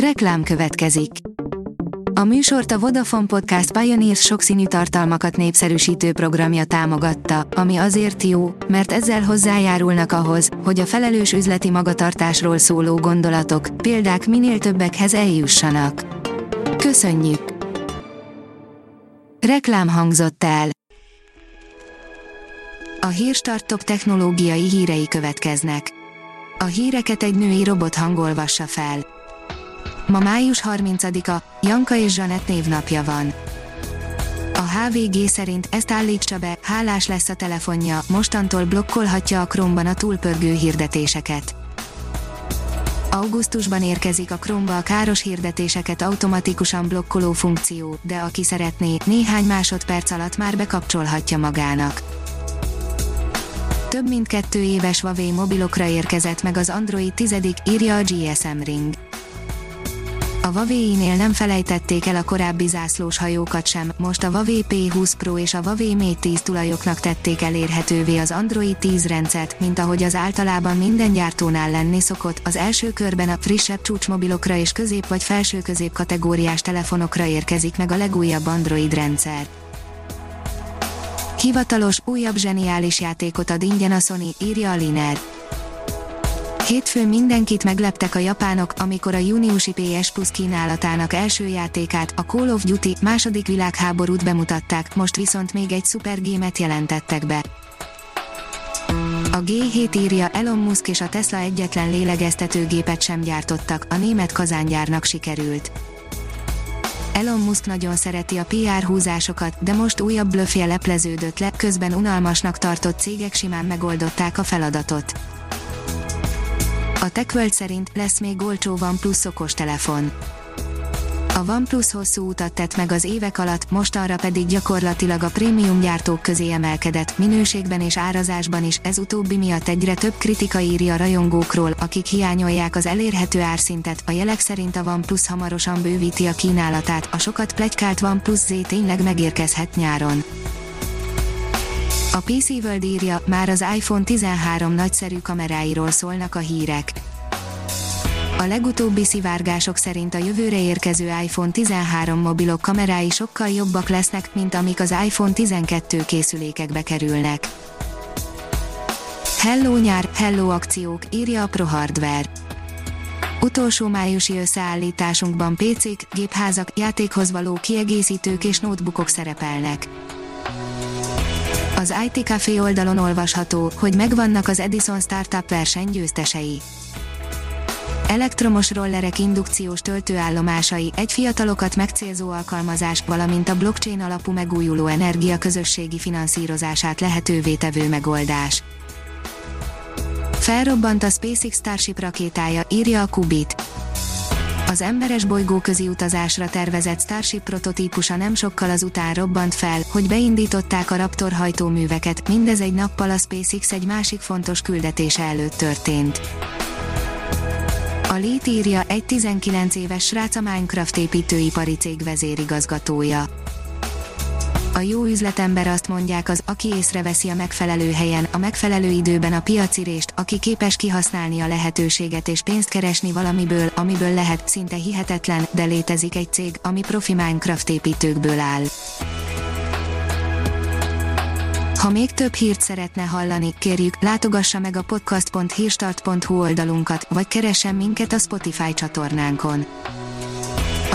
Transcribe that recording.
Reklám következik. A műsort a Vodafone Podcast Pioneers sokszínű tartalmakat népszerűsítő programja támogatta, ami azért jó, mert ezzel hozzájárulnak ahhoz, hogy a felelős üzleti magatartásról szóló gondolatok, példák minél többekhez eljussanak. Köszönjük! Reklám hangzott el. A Hírstart top technológiai hírei következnek. A híreket egy női robot hangolvassa fel. Ma május 30-a, Janka és Zsanett névnapja van. A HVG szerint ezt állítsa be, hálás lesz a telefonja, mostantól blokkolhatja a Chrome-ban a túlpörgő hirdetéseket. Augusztusban érkezik a Chrome-ba a káros hirdetéseket automatikusan blokkoló funkció, de aki szeretné, néhány másodperc alatt már bekapcsolhatja magának. Több mint kettő éves Huawei mobilokra érkezett meg az Android 10, írja a GSM Ring. A Huawei-nél nem felejtették el a korábbi zászlós hajókat sem, most a Huawei P20 Pro és a Huawei Mate 10 tulajoknak tették elérhetővé az Android 10 rendszert, mint ahogy az általában minden gyártónál lenni szokott, az első körben a frissebb csúcsmobilokra és közép vagy felső-közép kategóriás telefonokra érkezik meg a legújabb Android rendszer. Hivatalos, újabb zseniális játékot ad ingyen a Sony, írja a Liner. Hétfőn mindenkit megleptek a japánok, amikor a júniusi PS Plus kínálatának első játékát, a Call of Duty második világháborút bemutatták, most viszont még egy szupergémet jelentettek be. A G7 írja Elon Musk és a Tesla egyetlen lélegeztetőgépet sem gyártottak, a német kazángyárnak sikerült. Elon Musk nagyon szereti a PR húzásokat, de most újabb blöffje lepleződött le, közben unalmasnak tartott cégek simán megoldották a feladatot. A TechWorld szerint lesz még olcsó OnePlus okos telefon. A OnePlus hosszú utat tett meg az évek alatt, mostanra pedig gyakorlatilag a prémium gyártók közé emelkedett, minőségben és árazásban is, ez utóbbi miatt egyre több kritika írja rajongókról, akik hiányolják az elérhető árszintet, a jelek szerint a OnePlus hamarosan bővíti a kínálatát, a sokat plegykált OnePlus Z tényleg megérkezhet nyáron. A PC World írja, már az iPhone 13 nagyszerű kameráiról szólnak a hírek. A legutóbbi szivárgások szerint a jövőre érkező iPhone 13 mobilok kamerái sokkal jobbak lesznek, mint amik az iPhone 12 készülékekbe kerülnek. Hello nyár, hello akciók, írja a Pro Hardware. Utolsó májusi összeállításunkban PC-k, gépházak, játékhoz való kiegészítők és notebookok szerepelnek. Az IT Café oldalon olvasható, hogy megvannak az Edison Startup verseny győztesei. Elektromos rollerek indukciós töltőállomásai, egy fiatalokat megcélzó alkalmazás, valamint a blockchain alapú megújuló energia közösségi finanszírozását lehetővé tevő megoldás. Felrobbant a SpaceX Starship rakétája, írja a Kubit. Az emberes bolygóközi utazásra tervezett Starship prototípusa nem sokkal azután robbant fel, hogy beindították a Raptor hajtóműveket, mindez egy nappal a SpaceX egy másik fontos küldetése előtt történt. A Lét írja, egy 19 éves srác a Minecraft építőipari cég vezérigazgatója. A jó üzletember azt mondják az, aki észreveszi a megfelelő helyen, a megfelelő időben a piacirést, aki képes kihasználni a lehetőséget és pénzt keresni valamiből, amiből lehet, szinte hihetetlen, de létezik egy cég, ami profi Minecraft építőkből áll. Ha még több hírt szeretne hallani, kérjük, látogassa meg a podcast.hírstart.hu oldalunkat, vagy keressen minket a Spotify csatornánkon.